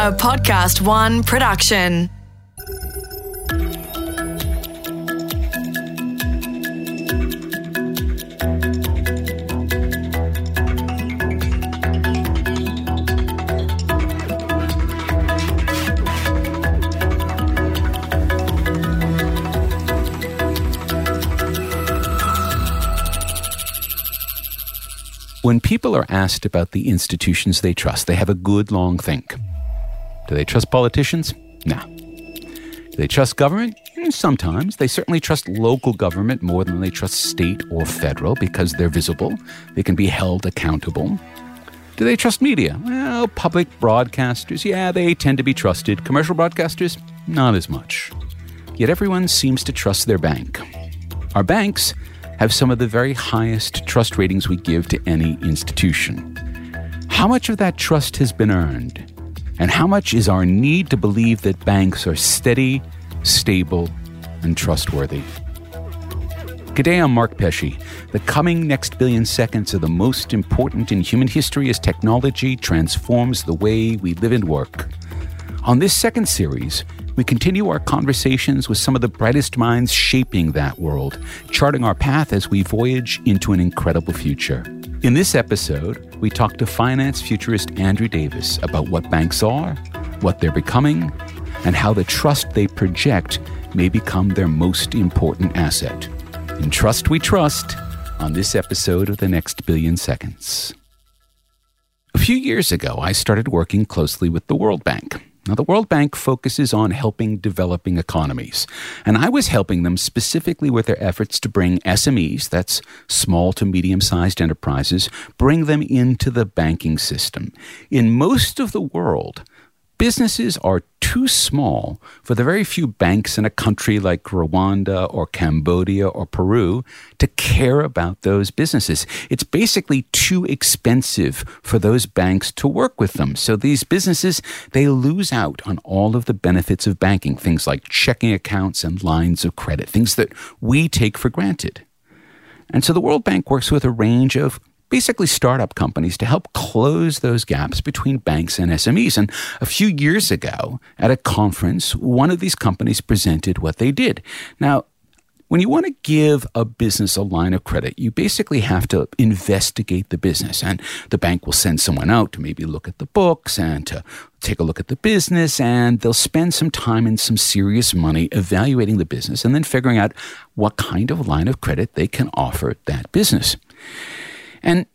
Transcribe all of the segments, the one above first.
a Podcast One production. When people are asked about the institutions they trust, they have a good long think. Do they trust politicians? No. Do they trust government? Mm, Sometimes. They certainly trust local government more than they trust state or federal because they're visible. They can be held accountable. Do they trust media? Well, public broadcasters, yeah, they tend to be trusted. Commercial broadcasters, not as much. Yet everyone seems to trust their bank. Our banks have some of the very highest trust ratings we give to any institution. How much of that trust has been earned? And how much is our need to believe that banks are steady, stable, and trustworthy? G'day, I'm Mark Pesce. The coming next billion seconds are the most important in human history as technology transforms the way we live and work. On this second series, we continue our conversations with some of the brightest minds shaping that world, charting our path as we voyage into an incredible future. In this episode, we talk to finance futurist Andrew Davis about what banks are, what they're becoming, and how the trust they project may become their most important asset. In Trust We Trust, on this episode of The Next Billion Seconds. A few years ago, I started working closely with the World Bank. Now, the World Bank focuses on helping developing economies, and I was helping them specifically with their efforts to bring SMEs, that's small to medium sized enterprises, bring them into the banking system. In most of the world, businesses are too small for the very few banks in a country like Rwanda or Cambodia or Peru to care about those businesses. It's basically too expensive for those banks to work with them. So these businesses, they lose out on all of the benefits of banking, things like checking accounts and lines of credit, things that we take for granted. And so the World Bank works with a range of basically startup companies to help close those gaps between banks and SMEs. And a few years ago at a conference, one of these companies presented what they did. Now, when you want to give a business a line of credit, you basically have to investigate the business. And the bank will send someone out to maybe look at the books and to take a look at the business. And they'll spend some time and some serious money evaluating the business and then figuring out what kind of line of credit they can offer that business. And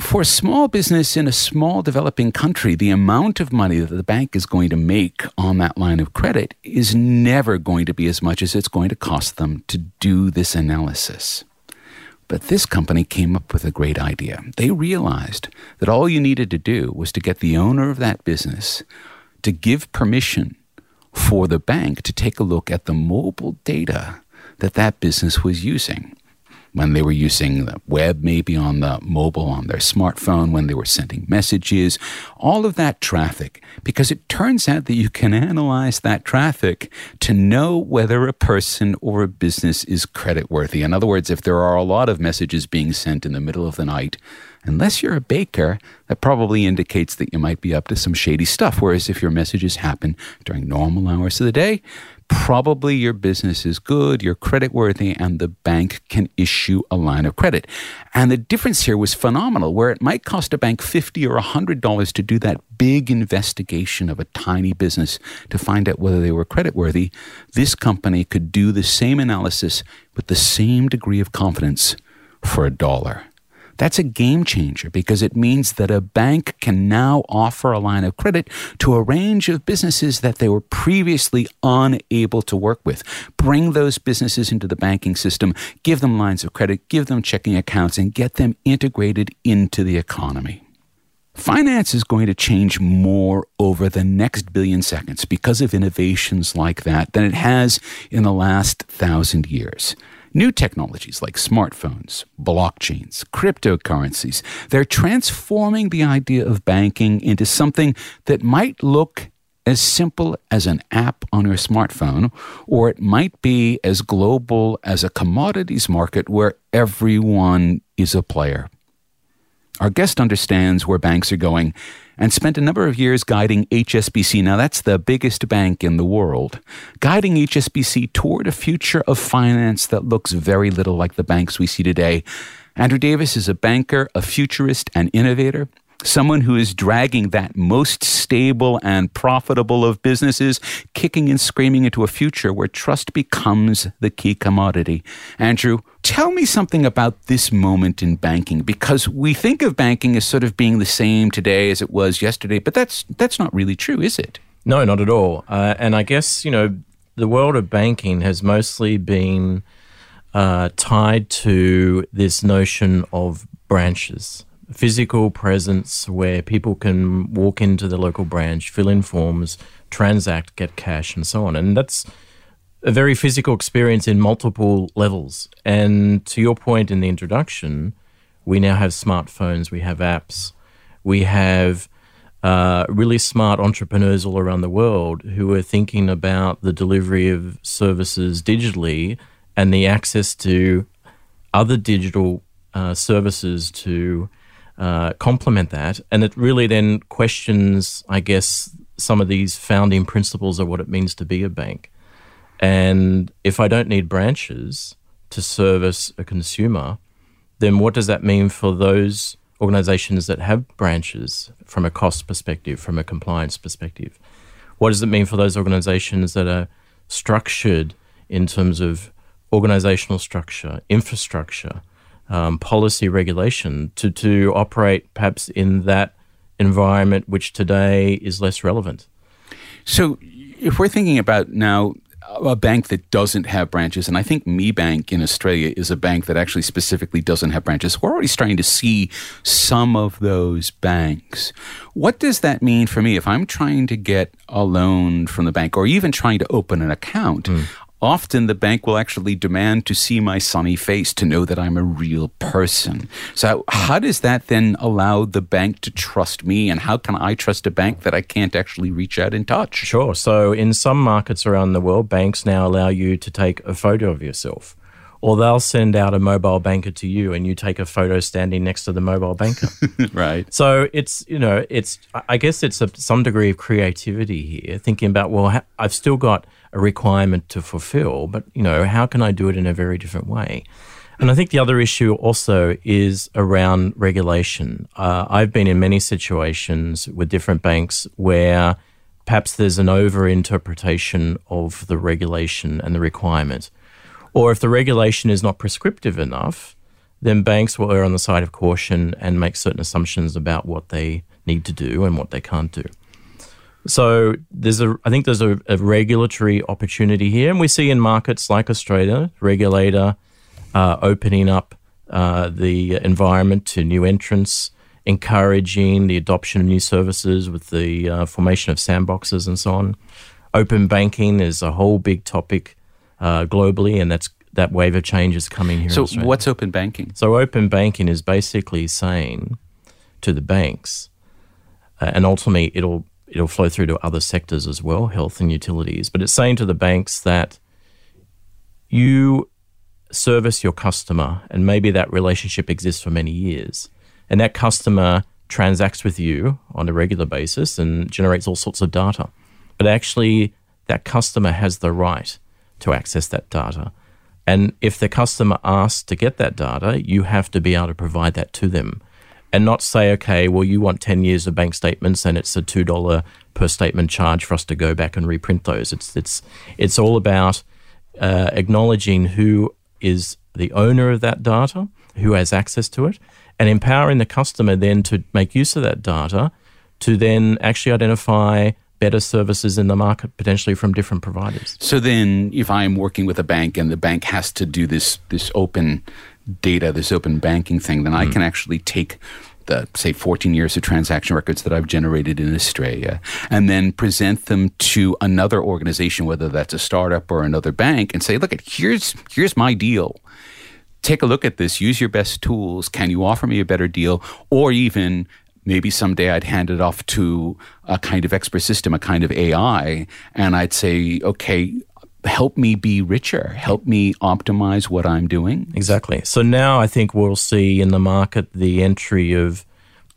for a small business in a small developing country, the amount of money that the bank is going to make on that line of credit is never going to be as much as it's going to cost them to do this analysis. But this company came up with a great idea. They realized that all you needed to do was to get the owner of that business to give permission for the bank to take a look at the mobile data that that business was using when they were using the web, maybe on the mobile, on their smartphone, when they were sending messages, all of that traffic. Because it turns out that you can analyze that traffic to know whether a person or a business is creditworthy. In other words, if there are a lot of messages being sent in the middle of the night, unless you're a baker, that probably indicates that you might be up to some shady stuff. Whereas if your messages happen during normal hours of the day, probably your business is good, you're creditworthy, and the bank can issue a line of credit. And the difference here was phenomenal, where it might cost a bank $50 or $100 to do that big investigation of a tiny business to find out whether they were creditworthy. This company could do the same analysis with the same degree of confidence for a dollar. That's a game changer because it means that a bank can now offer a line of credit to a range of businesses that they were previously unable to work with. Bring those businesses into the banking system, give them lines of credit, give them checking accounts, and get them integrated into the economy. Finance is going to change more over the next billion seconds because of innovations like that than it has in the last thousand years. New technologies like smartphones, blockchains, cryptocurrencies, they're transforming the idea of banking into something that might look as simple as an app on your smartphone, or it might be as global as a commodities market where everyone is a player. Our guest understands where banks are going and spent a number of years guiding HSBC. Now, that's the biggest bank in the world. Guiding HSBC toward a future of finance that looks very little like the banks we see today. Andrew Davis is a banker, a futurist, and innovator someone who is dragging that most stable and profitable of businesses, kicking and screaming into a future where trust becomes the key commodity. Andrew, tell me something about this moment in banking because we think of banking as sort of being the same today as it was yesterday, but that's that's not really true, is it? No, not at all. Uh, and I guess you know the world of banking has mostly been uh, tied to this notion of branches physical presence where people can walk into the local branch, fill in forms, transact, get cash, and so on. And that's a very physical experience in multiple levels. And to your point in the introduction, we now have smartphones, we have apps, we have uh, really smart entrepreneurs all around the world who are thinking about the delivery of services digitally and the access to other digital uh, services to uh, complement that. And it really then questions, I guess, some of these founding principles of what it means to be a bank. And if I don't need branches to service a consumer, then what does that mean for those organizations that have branches from a cost perspective, from a compliance perspective? What does it mean for those organizations that are structured in terms of organizational structure, infrastructure, um, policy regulation to, to operate perhaps in that environment which today is less relevant. So, if we're thinking about now a bank that doesn't have branches, and I think Me Bank in Australia is a bank that actually specifically doesn't have branches. We're already starting to see some of those banks. What does that mean for me if I'm trying to get a loan from the bank or even trying to open an account? Mm often the bank will actually demand to see my sunny face to know that I'm a real person. So, how does that then allow the bank to trust me? And how can I trust a bank that I can't actually reach out and touch? Sure. So, in some markets around the world, banks now allow you to take a photo of yourself. Or they'll send out a mobile banker to you and you take a photo standing next to the mobile banker. right. So it's, you know, it's, I guess it's a, some degree of creativity here, thinking about, well, I've still got a requirement to fulfill, but you know, how can I do it in a very different way? And I think the other issue also is around regulation. Uh, I've been in many situations with different banks where perhaps there's an over interpretation of the regulation and the requirement. Or if the regulation is not prescriptive enough, then banks will err on the side of caution and make certain assumptions about what they need to do and what they can't do. So there's a, I think there's a, a, regulatory opportunity here, and we see in markets like Australia, regulator uh, opening up uh, the environment to new entrants, encouraging the adoption of new services with the uh, formation of sandboxes and so on. Open banking is a whole big topic uh, globally, and that's that wave of change is coming here. So, what's open banking? So, open banking is basically saying to the banks, uh, and ultimately it'll it'll flow through to other sectors as well, health and utilities. But it's saying to the banks that you service your customer, and maybe that relationship exists for many years, and that customer transacts with you on a regular basis and generates all sorts of data. But actually, that customer has the right to access that data. And if the customer asks to get that data, you have to be able to provide that to them and not say, okay, well, you want 10 years of bank statements and it's a $2 per statement charge for us to go back and reprint those. It's, it's, it's all about uh, acknowledging who is the owner of that data, who has access to it, and empowering the customer then to make use of that data to then actually identify better services in the market potentially from different providers. So then if I'm working with a bank and the bank has to do this this open data, this open banking thing, then mm. I can actually take the say 14 years of transaction records that I've generated in Australia and then present them to another organization whether that's a startup or another bank and say look at here's here's my deal. Take a look at this. Use your best tools. Can you offer me a better deal? Or even maybe someday I'd hand it off to a kind of expert system a kind of AI and I'd say okay help me be richer, help me optimize what I'm doing. Exactly. So now I think we'll see in the market the entry of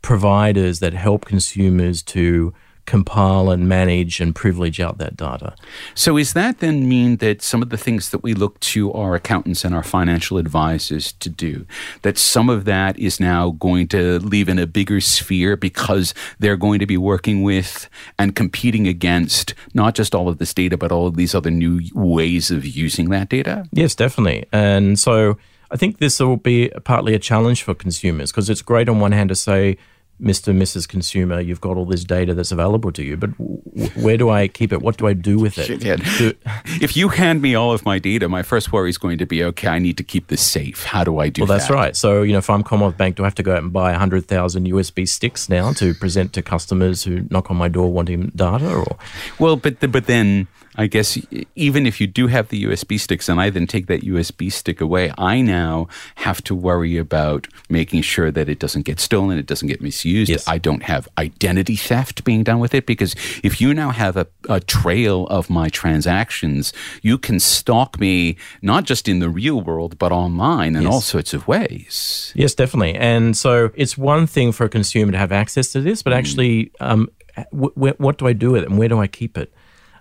providers that help consumers to compile and manage and privilege out that data. So, is that then mean that some of the things that we look to our accountants and our financial advisors to do, that some of that is now going to leave in a bigger sphere because they're going to be working with and competing against not just all of this data, but all of these other new ways of using that data? Yes, definitely. And so, I think this will be partly a challenge for consumers because it's great on one hand to say, Mr. and Mrs. Consumer, you've got all this data that's available to you, but w- where do I keep it? What do I do with it? Do- if you hand me all of my data, my first worry is going to be, okay, I need to keep this safe. How do I do well, that? Well, that's right. So, you know, if I'm Commonwealth Bank, do I have to go out and buy 100,000 USB sticks now to present to customers who knock on my door wanting data? Or Well, but the, but then I guess even if you do have the USB sticks and I then take that USB stick away, I now have to worry about making sure that it doesn't get stolen, it doesn't get misused. Yes. I don't have identity theft being done with it because if you now have a, a trail of my transactions, you can stalk me not just in the real world but online in Yes. all sorts of ways. Yes, definitely. And so it's one thing for a consumer to have access to this, but actually, um, w- w- what do I do with it and where do I keep it?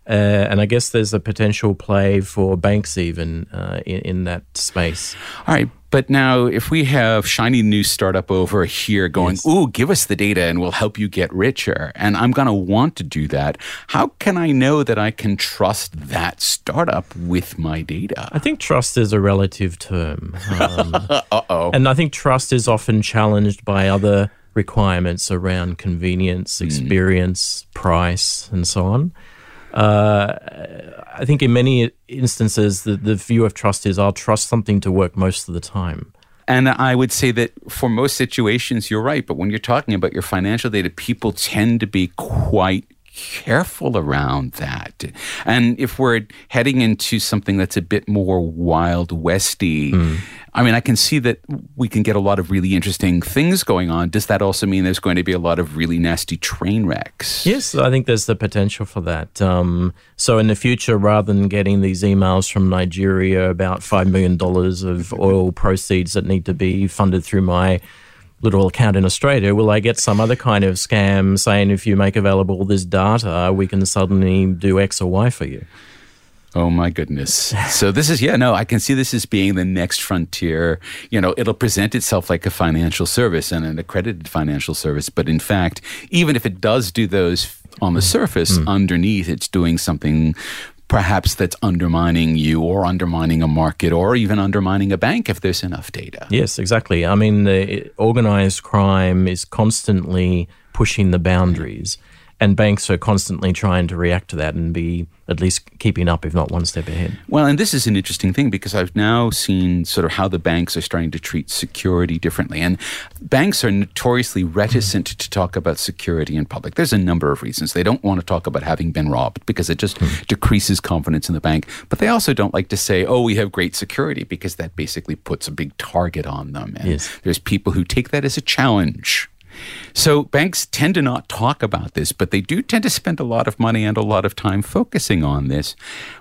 Uh, and I guess there's a potential play for banks even uh, in, in that space. All right. But now, if we have shiny new startup over here going, Yes. "Ooh, give us the data and we'll help you get richer," and I'm going to want to do that, how can I know that I can trust that startup with my data? I think trust is a relative term. Um, Uh oh. and I think trust is often challenged by other requirements around convenience, experience, price, and so on. Uh, I think in many instances, the, the view of trust is I'll trust something to work most of the time. And I would say that for most situations, you're right. But when you're talking about your financial data, people tend to be quite careful around that. And if we're heading into something that's a bit more wild westy, I mean, I can see that we can get a lot of really interesting things going on. Does that also mean there's going to be a lot of really nasty train wrecks? Yes, I think there's the potential for that. Um, so in the future, rather than getting these emails from Nigeria about $5 million of oil proceeds that need to be funded through my little account in Australia, will I get some other kind of scam saying if you make available this data, we can suddenly do X or Y for you? Oh my goodness. So this is yeah, no, I can see this as being the next frontier. You know, it'll present itself like a financial service and an accredited financial service, but in fact, even if it does do those on the surface, hmm. underneath it's doing something perhaps that's undermining you or undermining a market or even undermining a bank if there's enough data. Yes, exactly. I mean, the organized crime is constantly pushing the boundaries, and banks are constantly trying to react to that and be at least keeping up, if not one step ahead. Well, and this is an interesting thing because I've now seen sort of how the banks are starting to treat security differently. And banks are notoriously reticent to talk about security in public. There's a number of reasons. They don't want to talk about having been robbed because it just hmm. decreases confidence in the bank. But they also don't like to say, oh, we have great security because that basically puts a big target on them. And Yes. there's people who take that as a challenge. So banks tend to not talk about this, but they do tend to spend a lot of money and a lot of time focusing on this.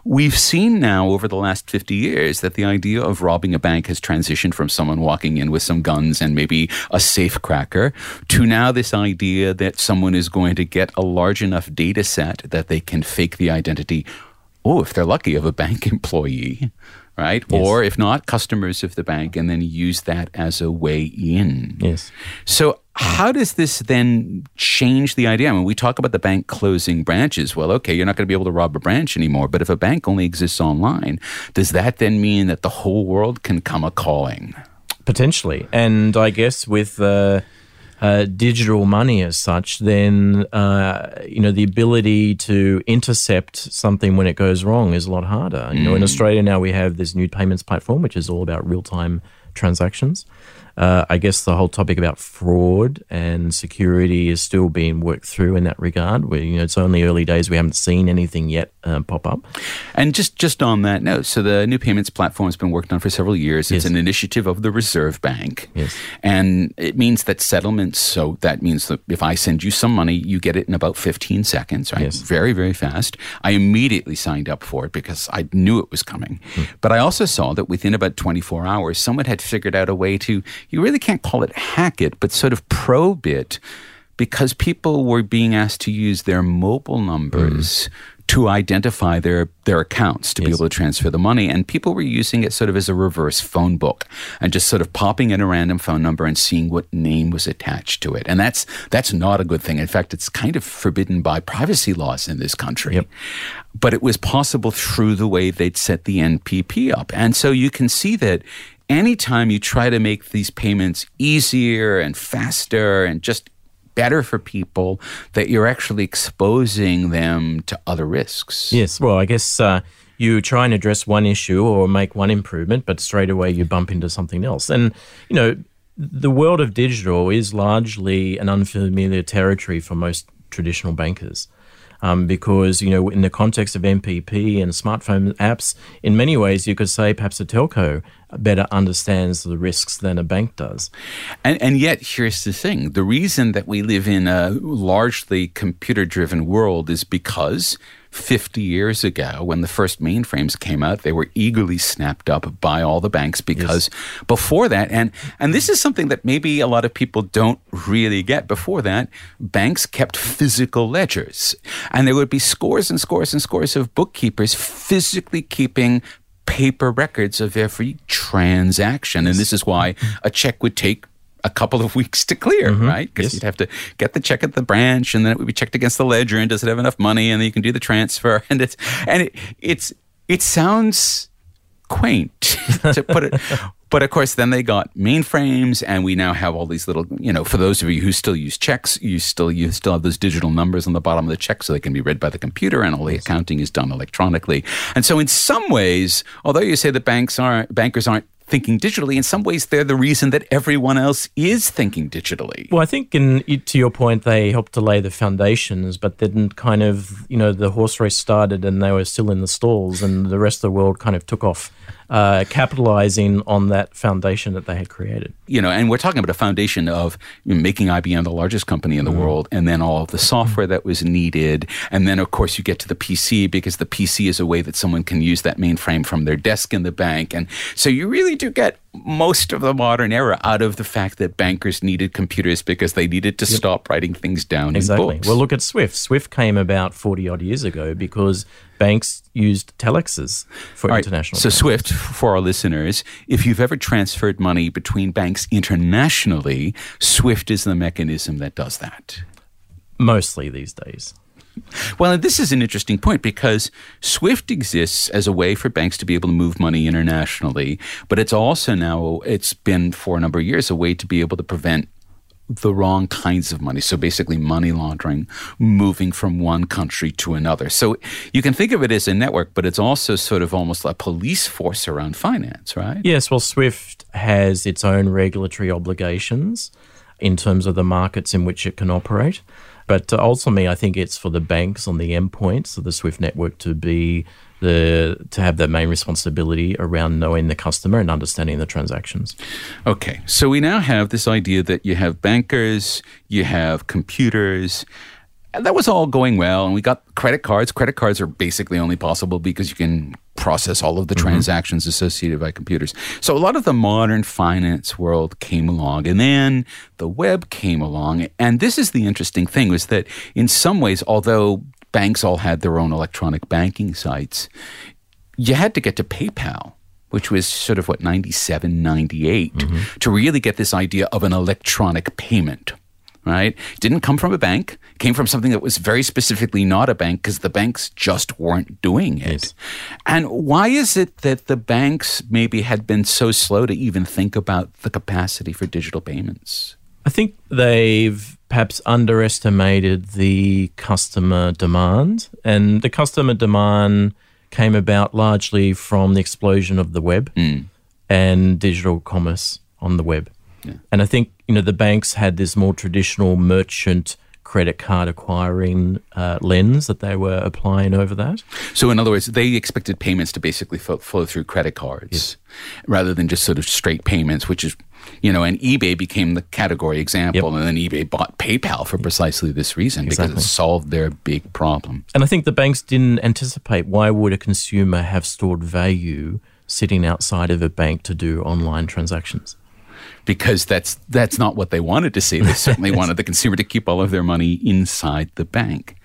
We've seen now over the last 50 years that the idea of robbing a bank has transitioned from someone walking in with some guns and maybe a safe cracker to now this idea that someone is going to get a large enough data set that they can fake the identity, oh, if they're lucky, of a bank employee. Right? Or if not, customers of the bank, and then use that as a way in. Yes. So, how does this then change the idea? I mean, we talk about the bank closing branches. Well, okay, you're not going to be able to rob a branch anymore. But if a bank only exists online, does that then mean that the whole world can come a calling? Potentially. And I guess with uh, uh, digital money as such, then, uh, you know, the ability to intercept something when it goes wrong is a lot harder. You know, in Australia now we have this new payments platform, which is all about real time transactions. Uh, I guess the whole topic about fraud and security is still being worked through in that regard. Where you know it's only early days; we haven't seen anything yet uh, pop up. And just, just on that note, so the new payments platform has been worked on for several years. It's Yes. an initiative of the Reserve Bank. Yes. And it means that settlements, so that means that if I send you some money, you get it in about 15 seconds, right? Yes. Very, very fast. I immediately signed up for it because I knew it was coming. But I also saw that within about 24 hours, someone had figured out a way to you really can't call it hack it, but sort of probe it because people were being asked to use their mobile numbers mm-hmm. to identify their their accounts to be able to transfer the money. And people were using it sort of as a reverse phone book and just sort of popping in a random phone number and seeing what name was attached to it. And that's that's not a good thing. In fact it's kind of forbidden by privacy laws in this country. Yep. but it was possible through the way they'd set the NPP up. And so you can see that anytime you try to make these payments easier and faster and just better for people that you're actually exposing them to other risks. Yes, well, I guess uh, you try and address one issue or make one improvement, but straight away you bump into something else. And, you know, the world of digital is largely an unfamiliar territory for most traditional bankers. Um, because, you know, in the context of NPP and smartphone apps, in many ways you could say perhaps a telco better understands the risks than a bank does. And, and yet, here's the thing the reason that we live in a largely computer driven world is because 50 years ago, when the first mainframes came out, they were eagerly snapped up by all the banks because before that, and, and this is something that maybe a lot of people don't really get. Before that, banks kept physical ledgers, and there would be scores and scores and scores of bookkeepers physically keeping paper records of every transaction. And this is why a check would take a couple of weeks to clear, mm-hmm. right? Because Yes. you'd have to get the check at the branch, and then it would be checked against the ledger, and does it have enough money, and then you can do the transfer, and it's and it, it's it sounds quaint to put it. But of course, then they got mainframes, and we now have all these little, you know, for those of you who still use checks, you still you still have those digital numbers on the bottom of the check, so they can be read by the computer, and all the accounting is done electronically. And so, in some ways, although you say that banks aren't bankers aren't thinking digitally, in some ways, they're the reason that everyone else is thinking digitally. Well, I think, in, to your point, they helped to lay the foundations, but then kind of, you know, the horse race started and they were still in the stalls, and the rest of the world kind of took off, uh, capitalizing on that foundation that they had created. you know, and we're talking about a foundation of you know, making IBM the largest company in the world, and then all of the software that was needed, and then of course you get to the PC because the PC is a way that someone can use that mainframe from their desk in the bank, and so you really do get most of the modern era out of the fact that bankers needed computers because they needed to stop writing things down Exactly. in books. Well, look at Swift. Swift came about 40 odd years ago because banks used telexes for All right, international. So payments. Swift, for our listeners, if you've ever transferred money between banks internationally, Swift is the mechanism that does that. mostly these days. Well, this is an interesting point because SWIFT exists as a way for banks to be able to move money internationally, but it's also now, it's been for a number of years, a way to be able to prevent the wrong kinds of money. So basically, money laundering moving from one country to another. So you can think of it as a network, but it's also sort of almost a police force around finance, right? Yes, well, Swift has its own regulatory obligations in terms of the markets in which it can operate. But uh, ultimately, I think it's for the banks on the endpoints of the Swift network to be the to have the main responsibility around knowing the customer and understanding the transactions. Okay, so we now have this idea that you have bankers, you have computers. And that was all going well, and we got credit cards. Credit cards are basically only possible because you can process all of the mm-hmm. transactions associated by computers. So a lot of the modern finance world came along, and then the web came along. And this is the interesting thing: was that in some ways, although banks all had their own electronic banking sites, you had to get to PayPal, which was sort of what, 97, 98, mm-hmm. to really get this idea of an electronic payment, right? Didn't come from a bank, came from something that was very specifically not a bank because the banks just weren't doing it. Yes. And why is it that the banks maybe had been so slow to even think about the capacity for digital payments? I think they've perhaps underestimated the customer demand, and the customer demand came about largely from the explosion of the web hmm. and digital commerce on the web. And I think you know the banks had this more traditional merchant credit card acquiring uh, lens that they were applying over that. So, in other words, they expected payments to basically flow, flow through credit cards rather than just sort of straight payments, which is, you know, and eBay became the category example. And then eBay bought PayPal for precisely this reason because it solved their big problem. And I think the banks didn't anticipate why would a consumer have stored value sitting outside of a bank to do online transactions. Because that's that's not what they wanted to see. They certainly wanted the consumer to keep all of their money inside the bank.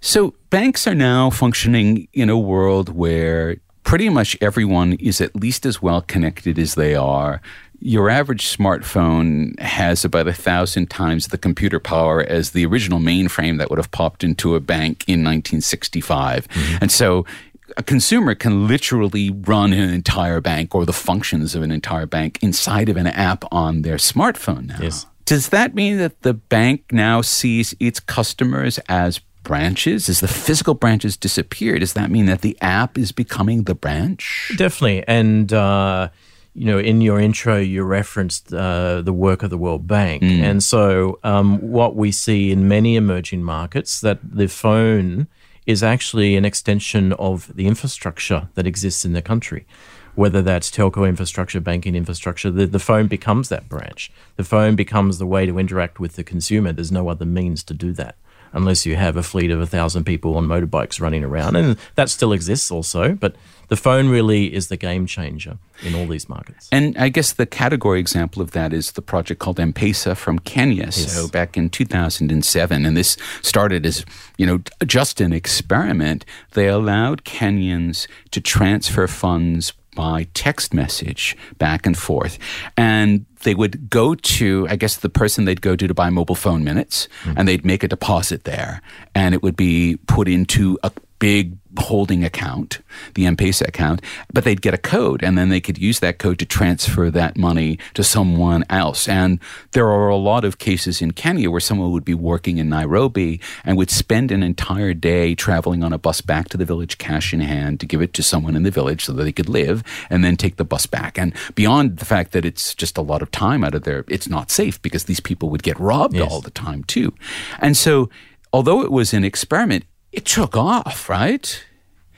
So banks are now functioning in a world where pretty much everyone is at least as well connected as they are. Your average smartphone has about a thousand times the computer power as the original mainframe that would have popped into a bank in 1965. Mm-hmm. And so a consumer can literally run an entire bank or the functions of an entire bank inside of an app on their smartphone now. Yes. Does that mean that the bank now sees its customers as branches? As the physical branches disappear, does that mean that the app is becoming the branch? Definitely. And, uh, you know, in your intro, you referenced uh, the work of the World Bank. Mm. And so, um, what we see in many emerging markets that the phone is actually an extension of the infrastructure that exists in the country. Whether that's telco infrastructure, banking infrastructure, the, the phone becomes that branch. The phone becomes the way to interact with the consumer. There's no other means to do that unless you have a fleet of a thousand people on motorbikes running around. And that still exists also, but the phone really is the game changer in all these markets. And I guess the category example of that is the project called M-Pesa from Kenya. Yes. So back in 2007, and this started as, you know, just an experiment. They allowed Kenyans to transfer funds by text message back and forth. And they would go to, I guess, the person they'd go to to buy mobile phone minutes, mm-hmm. and they'd make a deposit there, and it would be put into a big holding account, the M-Pesa account, but they'd get a code and then they could use that code to transfer that money to someone else. And there are a lot of cases in Kenya where someone would be working in Nairobi and would spend an entire day traveling on a bus back to the village cash in hand to give it to someone in the village so that they could live and then take the bus back. And beyond the fact that it's just a lot of time out of there, it's not safe because these people would get robbed yes. all the time too. And so although it was an experiment, it took off, right?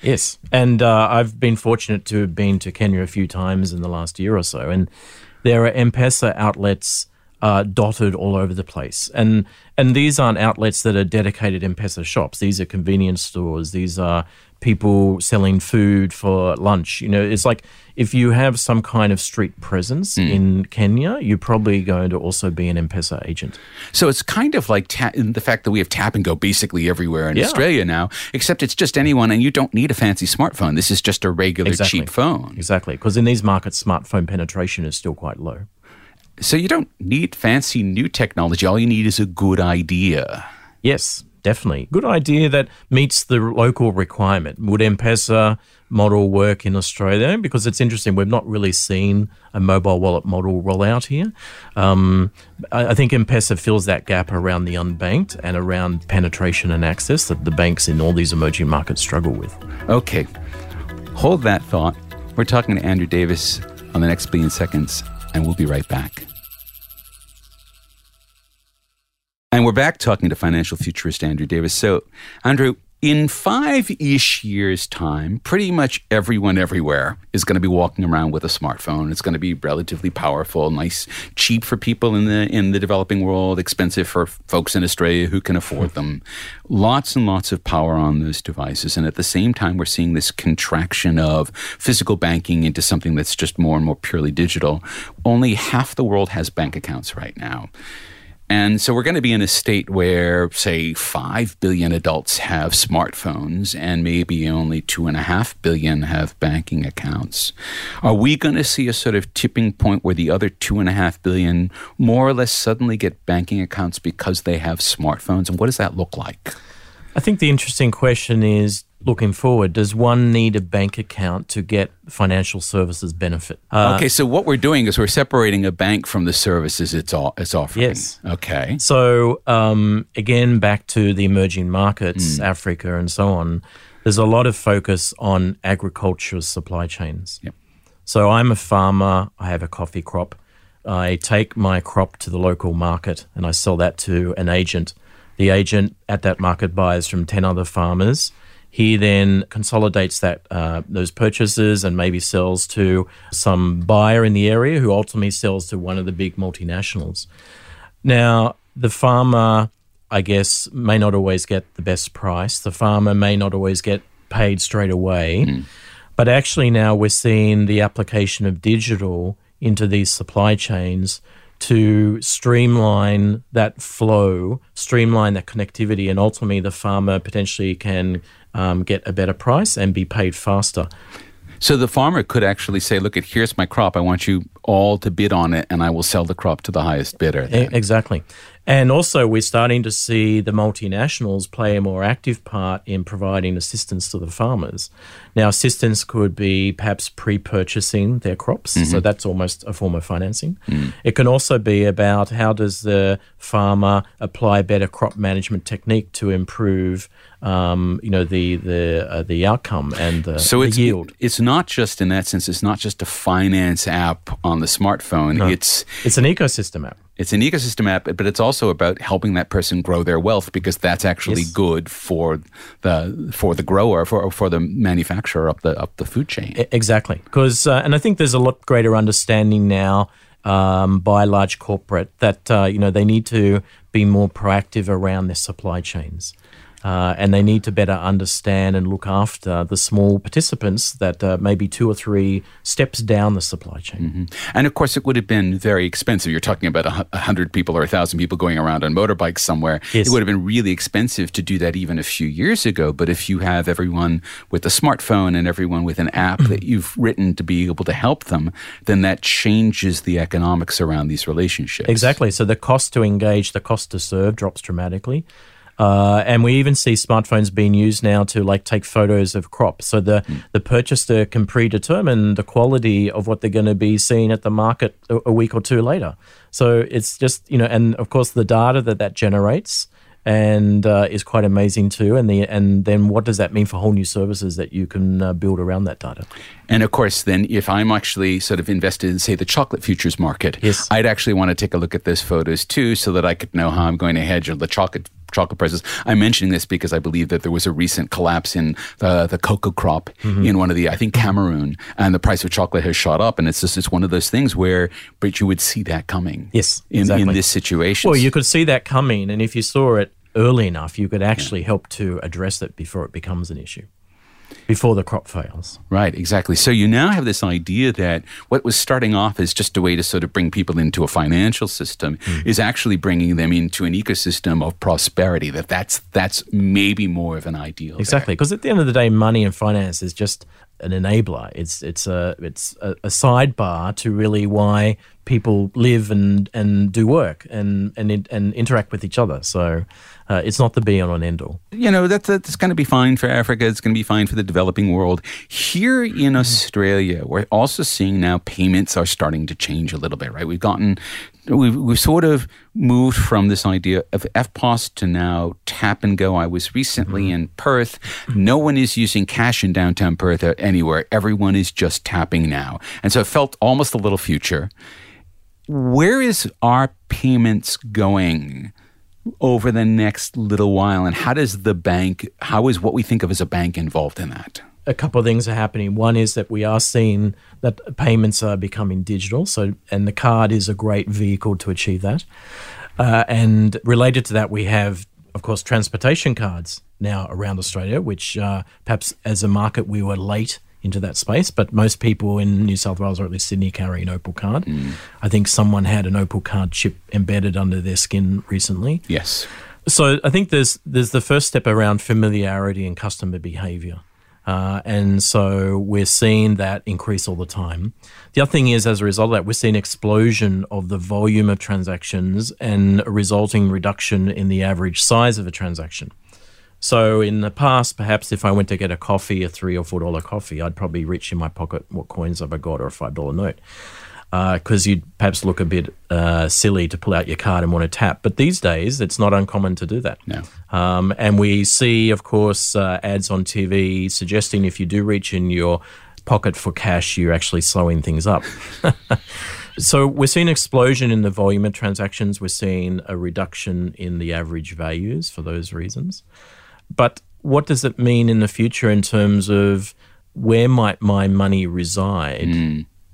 Yes, and uh, I've been fortunate to have been to Kenya a few times in the last year or so, and there are M-Pesa outlets uh, dotted all over the place, and and these aren't outlets that are dedicated M-Pesa shops. These are convenience stores. These are people selling food for lunch. You know, it's like if you have some kind of street presence mm. in Kenya, you're probably going to also be an M-Pesa agent. So it's kind of like ta- the fact that we have tap and go basically everywhere in yeah. Australia now, except it's just anyone and you don't need a fancy smartphone. This is just a regular exactly. cheap phone. Exactly. Because in these markets, smartphone penetration is still quite low. So you don't need fancy new technology. All you need is a good idea. Yes, definitely. Good idea that meets the local requirement. Would M-Pesa model work in Australia? Because it's interesting, we've not really seen a mobile wallet model roll out here. Um, I, I, think M-Pesa fills that gap around the unbanked and around penetration and access that the banks in all these emerging markets struggle with. Okay, hold that thought. We're talking to Andrew Davis on the next billion seconds, and we'll be right back. And we're back talking to financial futurist Andrew Davis. So, Andrew, in five ish years' time, pretty much everyone everywhere is going to be walking around with a smartphone. It's going to be relatively powerful, nice, cheap for people in the in the developing world, expensive for folks in Australia who can afford them. Lots and lots of power on those devices, and at the same time, we're seeing this contraction of physical banking into something that's just more and more purely digital. Only half the world has bank accounts right now. And so we're going to be in a state where, say, 5 billion adults have smartphones and maybe only 2.5 billion have banking accounts. Are we going to see a sort of tipping point where the other 2.5 billion more or less suddenly get banking accounts because they have smartphones? And what does that look like? I think the interesting question is looking forward, does one need a bank account to get financial services benefit? Uh, okay, so what we're doing is we're separating a bank from the services it's all, it's offering. Yes. Okay. So um, again, back to the emerging markets, mm. Africa, and so on. There's a lot of focus on agriculture supply chains. Yep. So I'm a farmer. I have a coffee crop. I take my crop to the local market and I sell that to an agent. The agent at that market buys from 10 other farmers he then consolidates that uh, those purchases and maybe sells to some buyer in the area who ultimately sells to one of the big multinationals. Now, the farmer, I guess, may not always get the best price. The farmer may not always get paid straight away. Mm. But actually, now we're seeing the application of digital into these supply chains to streamline that flow, streamline that connectivity, and ultimately the farmer potentially can um, get a better price and be paid faster. So the farmer could actually say, "Look, at here's my crop. I want you all to bid on it, and I will sell the crop to the highest bidder." E- exactly. And also, we're starting to see the multinationals play a more active part in providing assistance to the farmers. Now, assistance could be perhaps pre purchasing their crops. So that's almost a form of financing. It can also be about how does the farmer apply better crop management technique to improve. Um, you know the the uh, the outcome and the, So the it's yield. it's not just in that sense. It's not just a finance app on the smartphone. It's It's an ecosystem app. It's an ecosystem app, but it's also about helping that person grow their wealth because that's actually Yes. good for the for the grower for for the manufacturer up the up the food chain. Exactly, because uh, and I think there's a lot greater understanding now um, by large corporate that uh, you know they need to be more proactive around their supply chains. Uh, and they need to better understand and look after the small participants that uh, maybe two or three steps down the supply chain. And of course, it would have been very expensive. You're talking about a a hundred people or a thousand people going around on motorbikes somewhere. Yes. It would have been really expensive to do that even a few years ago. But if you have everyone with a smartphone and everyone with an app that you've written to be able to help them, then that changes the economics around these relationships. Exactly. So the cost to engage, the cost to serve drops dramatically. Uh, and we even see smartphones being used now to like take photos of crops. So the, the purchaser can predetermine the quality of what they're going to be seeing at the market a, a week or two later. So it's just, you know, and of course the data that that generates and uh, is quite amazing too. And the and then what does that mean for whole new services that you can uh, build around that data? And of course, then if I'm actually sort of invested in, say, the chocolate futures market, Yes. I'd actually want to take a look at those photos too, so that I could know how I'm going to hedge on the chocolate chocolate prices. I'm mentioning this because I believe that there was a recent collapse in the the cocoa crop Mm-hmm. in one of the, I think Cameroon, and the price of chocolate has shot up. And it's just it's one of those things where, but you would see that coming. Yes, in, in this situation. Well, you could see that coming, and if you saw it early enough, you could actually help to address it before it becomes an issue, before the crop fails. Right, exactly. So you now have this idea that what was starting off as just a way to sort of bring people into a financial system hmm. is actually bringing them into an ecosystem of prosperity. That that's that's maybe more of an ideal. Exactly, because at the end of the day, money and finance is just an enabler. It's it's a it's a, a sidebar to really why people live and, and do work and and and interact with each other. So uh, it's not the be all and end all. you know that's that's going to be fine for Africa. It's going to be fine for the developing world. Here in hmm. Australia, we're also seeing now payments are starting to change a little bit. Right, we've gotten we've we've sort of moved from this idea of EFTPOS to now tap and go. I was recently hmm. in Perth. No one is using cash in downtown Perth or anywhere. Everyone is just tapping now, and so it felt almost a little future. Where is our payments going? over the next little while and how does the bank how is what we think of as a bank involved in that a couple of things are happening. One is that we are seeing that payments are becoming digital. So, and the card is a great vehicle to achieve that. Uh, and related to that, we have, of course, transportation cards now around Australia, which uh, perhaps as a market we were late into that space, but most people in New South Wales or at least Sydney carry an Opal card. I think someone had an Opal card chip embedded under their skin recently. yes So I think there's there's the first step around familiarity and customer behavior. Uh, and so we're seeing that increase all the time. The other thing is, as a result of that, we're seeing explosion of the volume of transactions and a resulting reduction in the average size of a transaction. So in the past, perhaps if I went to get a coffee, a three or four dollar coffee, I'd probably reach in my pocket what coins have I got or a five dollar note because you'd perhaps look a bit uh, silly to pull out your card and want to tap. But these days, it's not uncommon to do that. No. Um, and we see, of course, uh, ads on TV suggesting if you do reach in your pocket for cash, you're actually slowing things up. so we're seeing an explosion in the volume of transactions. We're seeing a reduction in the average values for those reasons. But what does it mean in the future in terms of where might my money reside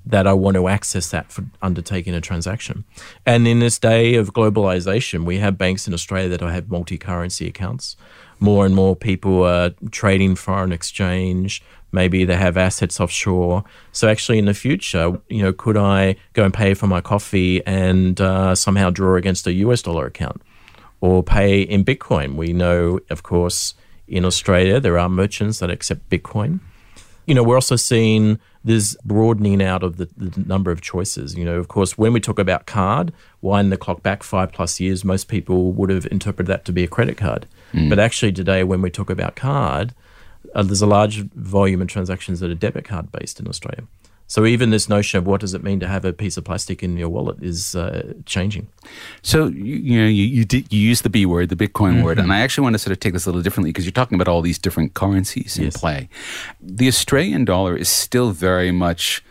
that I want to access that for undertaking a transaction? And in this day of globalization, we have banks in Australia that have multi currency accounts. More and more people are trading foreign exchange, Maybe they have assets offshore. So actually, in the future, you know, could I go and pay for my coffee and uh, somehow draw against a US dollar account, or pay in Bitcoin? We know, of course, in Australia there are merchants that accept Bitcoin. You know, we're also seeing this broadening out of the, the, number of choices. You know, of course, when we talk about card, wind the clock back five plus years, most people would have interpreted that to be a credit card. Mm. But actually, today, when we talk about card, uh, there's a large volume of transactions that are debit card based in Australia. So even this notion of what does it mean to have a piece of plastic in your wallet is uh, changing. So you, you know you you, did, you use the B word, the Bitcoin mm-hmm. word, and I actually want to sort of take this a little differently because you're talking about all these different currencies in yes. play. The Australian dollar is still very much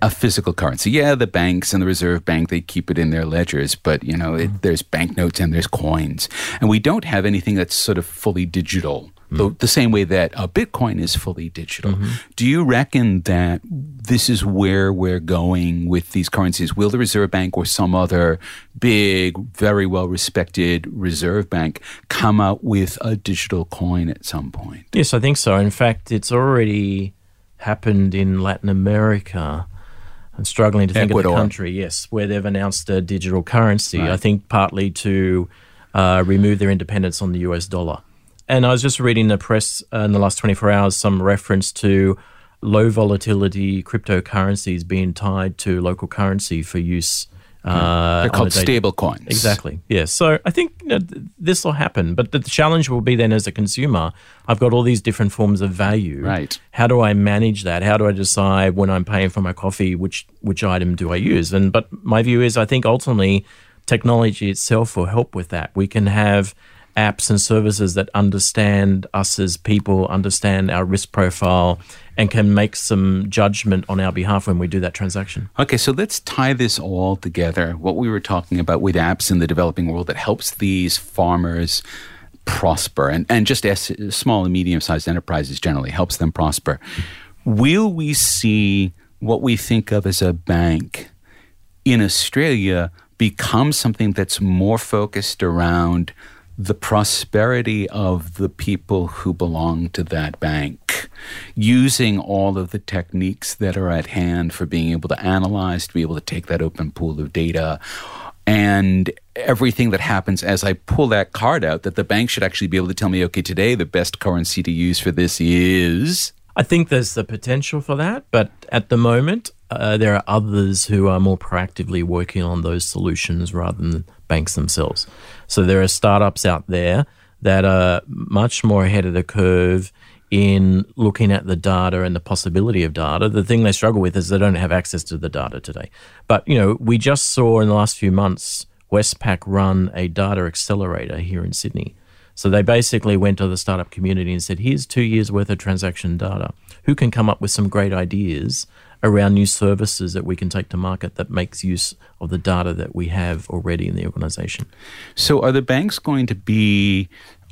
a physical currency. Yeah, the banks and the Reserve Bank they keep it in their ledgers, but you know it, mm. there's banknotes and there's coins, and we don't have anything that's sort of fully digital the, the, same way that uh, Bitcoin is fully digital. Mm-hmm. Do you reckon that this is where we're going with these currencies? Will the Reserve Bank or some other big, very well respected reserve bank come out with a digital coin at some point? Yes, I think so. In fact, it's already happened in Latin America. I'm struggling to think Ecuador. of the country, yes, where they've announced a digital currency. Right. I think partly to uh, remove their independence on the US dollar. And I was just reading the press uh, in the last 24 hours some reference to low volatility cryptocurrencies being tied to local currency for use. Uh, They're called stable coins. Exactly. Yes. So I think you know, this will happen, but the challenge will be then as a consumer, I've got all these different forms of value. Right. How do I manage that? How do I decide when I'm paying for my coffee which which item do I use? And but my view is I think ultimately technology itself will help with that. We can have apps and services that understand us as people, understand our risk profile, and can make some judgment on our behalf when we do that transaction. Okay, so let's tie this all together. What we were talking about with apps in the developing world that helps these farmers prosper and, and just as small and medium sized enterprises generally helps them prosper. Will we see what we think of as a bank in Australia become something that's more focused around the prosperity of the people who belong to that bank, using all of the techniques that are at hand for being able to analyze, to be able to take that open pool of data, and everything that happens as I pull that card out, that the bank should actually be able to tell me, okay, today the best currency to use for this is. I think there's the potential for that, but at the moment, uh, there are others who are more proactively working on those solutions rather than banks themselves. So there are startups out there that are much more ahead of the curve in looking at the data and the possibility of data. The thing they struggle with is they don't have access to the data today. But, you know, we just saw in the last few months Westpac run a data accelerator here in Sydney. So they basically went to the startup community and said, here's two years worth of transaction data. Who can come up with some great ideas around new services that we can take to market that makes use of the data that we have already in the organization. So, are the banks going to be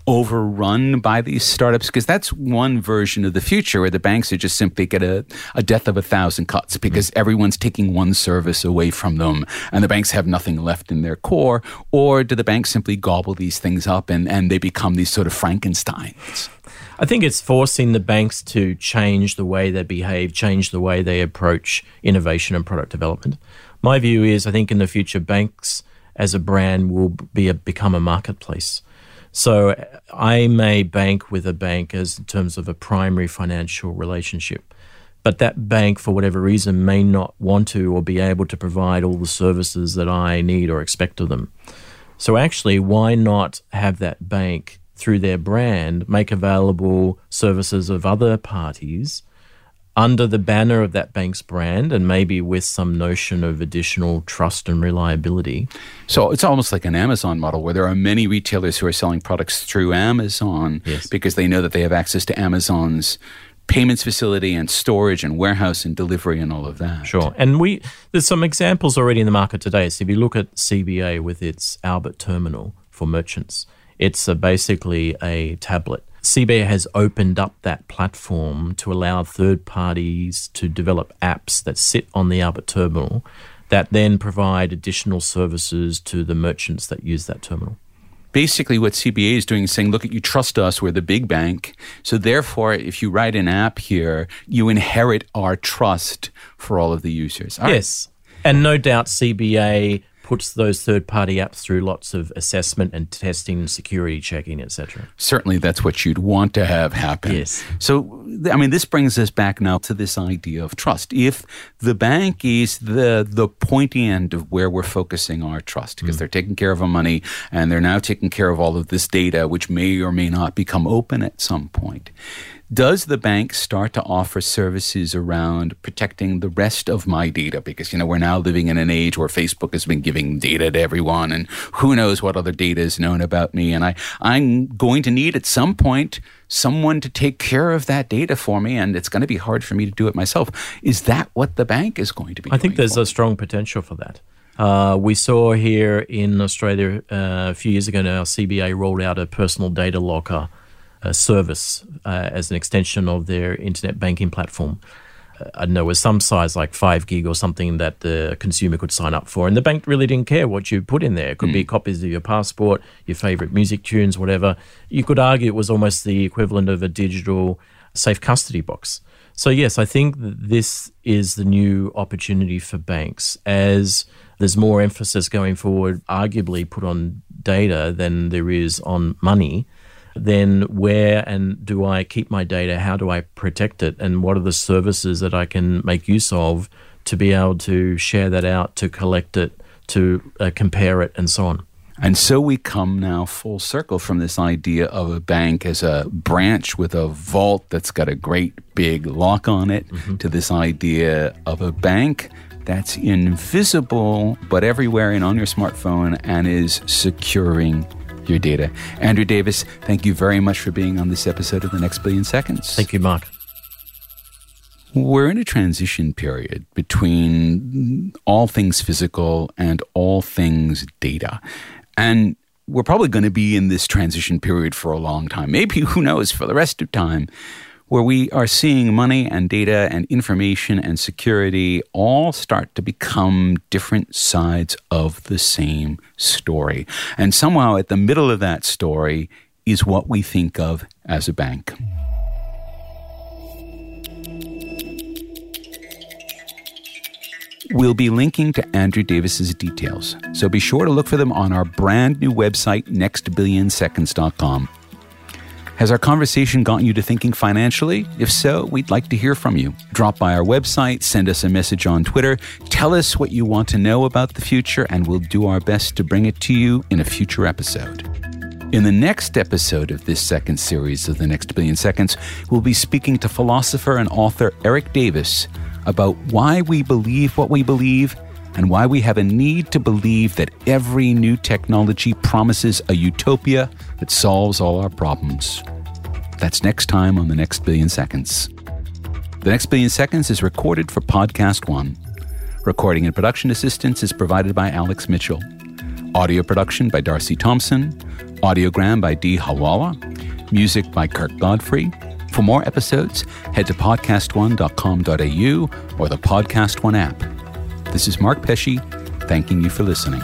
overrun by these startups? Because that's one version of the future where the banks are just simply get a, a death of a thousand cuts because mm-hmm. everyone's taking one service away from them and the banks have nothing left in their core. Or do the banks simply gobble these things up and, and they become these sort of Frankensteins? I think it's forcing the banks to change the way they behave, change the way they approach innovation and product development. My view is I think in the future, banks as a brand will be a, become a marketplace. So uh, I may bank with a bank as in terms of a primary financial relationship. But that bank, for whatever reason, may not want to or be able to provide all the services that I need or expect of them. So, actually, why not have that bank through their brand, make available services of other parties under the banner of that bank's brand and maybe with some notion of additional trust and reliability. So it's almost like an Amazon model where there are many retailers who are selling products through Amazon yes. because they know that they have access to Amazon's payments facility and storage and warehouse and delivery and all of that. Sure. And we there's some examples already in the market today. So if you look at CBA with its Albert terminal for merchants, it's a, basically a tablet. CBA has opened up that platform to allow third parties to develop apps that sit on the Albert terminal that then provide additional services to the merchants that use that terminal. basically what CBA is doing is saying, look, you trust us, we're the big bank. So therefore, if you write an app here, you inherit our trust for all of the users. All yes. Right. And no doubt CBA puts those third party apps through lots of assessment and testing, security checking, etc. Certainly, that's what you'd want to have happen. Yes. So, I mean, this brings us back now to this idea of trust. If the bank is the the pointy end of where we're focusing our trust, because mm. they're taking care of our money and they're now taking care of all of this data, which may or may not become open at some point does the bank start to offer services around protecting the rest of my data? Because, you know, we're now living in an age where Facebook has been giving data to everyone and who knows what other data is known about me. And I, I'm going to need at some point someone to take care of that data for me, and it's going to be hard for me to do it myself. Is that what the bank is going to be I think there's a strong potential for that. Uh, we saw here in Australia uh, a few years ago now, CBA rolled out a personal data locker service uh, as an extension of their internet banking platform. Uh, I don't know, was some size like five gig or something that the consumer could sign up for, and the bank really didn't care what you put in there. It could mm. be copies of your passport, your favorite music tunes, whatever. You could argue it was almost the equivalent of a digital safe custody box. So yes, I think that this is the new opportunity for banks as there's more emphasis going forward, arguably put on data than there is on money then where and do I keep my data? How do I protect it? And what are the services that I can make use of to be able to share that out, to collect it, to uh, compare it, and so on? And so we come now full circle from this idea of a bank as a branch with a vault that's got a great big lock on it mm-hmm. to this idea of a bank that's invisible but everywhere and on your smartphone and is securing your data. Andrew Davis, thank you very much for being on this episode of The Next Billion Seconds. Thank you, Mark. We're in a transition period between all things physical and all things data. And we're probably going to be in this transition period for a long time. Maybe, who knows, for the rest of time where we are seeing money and data and information and security all start to become different sides of the same story. And somehow at the middle of that story is what we think of as a bank. We'll be linking to Andrew Davis's details, so be sure to look for them on our brand new website, nextbillionseconds.com. Has our conversation gotten you to thinking financially? If so, we'd like to hear from you. Drop by our website, send us a message on Twitter, tell us what you want to know about the future, and we'll do our best to bring it to you in a future episode. In the next episode of this second series of The Next Billion Seconds, we'll be speaking to philosopher and author Eric Davis about why we believe what we believe and why we have a need to believe that every new technology promises a utopia that solves all our problems. That's next time on The Next Billion Seconds. The Next Billion Seconds is recorded for Podcast One. Recording and production assistance is provided by Alex Mitchell. Audio production by Darcy Thompson. Audiogram by Dee Hawala. Music by Kirk Godfrey. For more episodes, head to podcastone.com.au or the Podcast One app. This is Mark Pesce, thanking you for listening.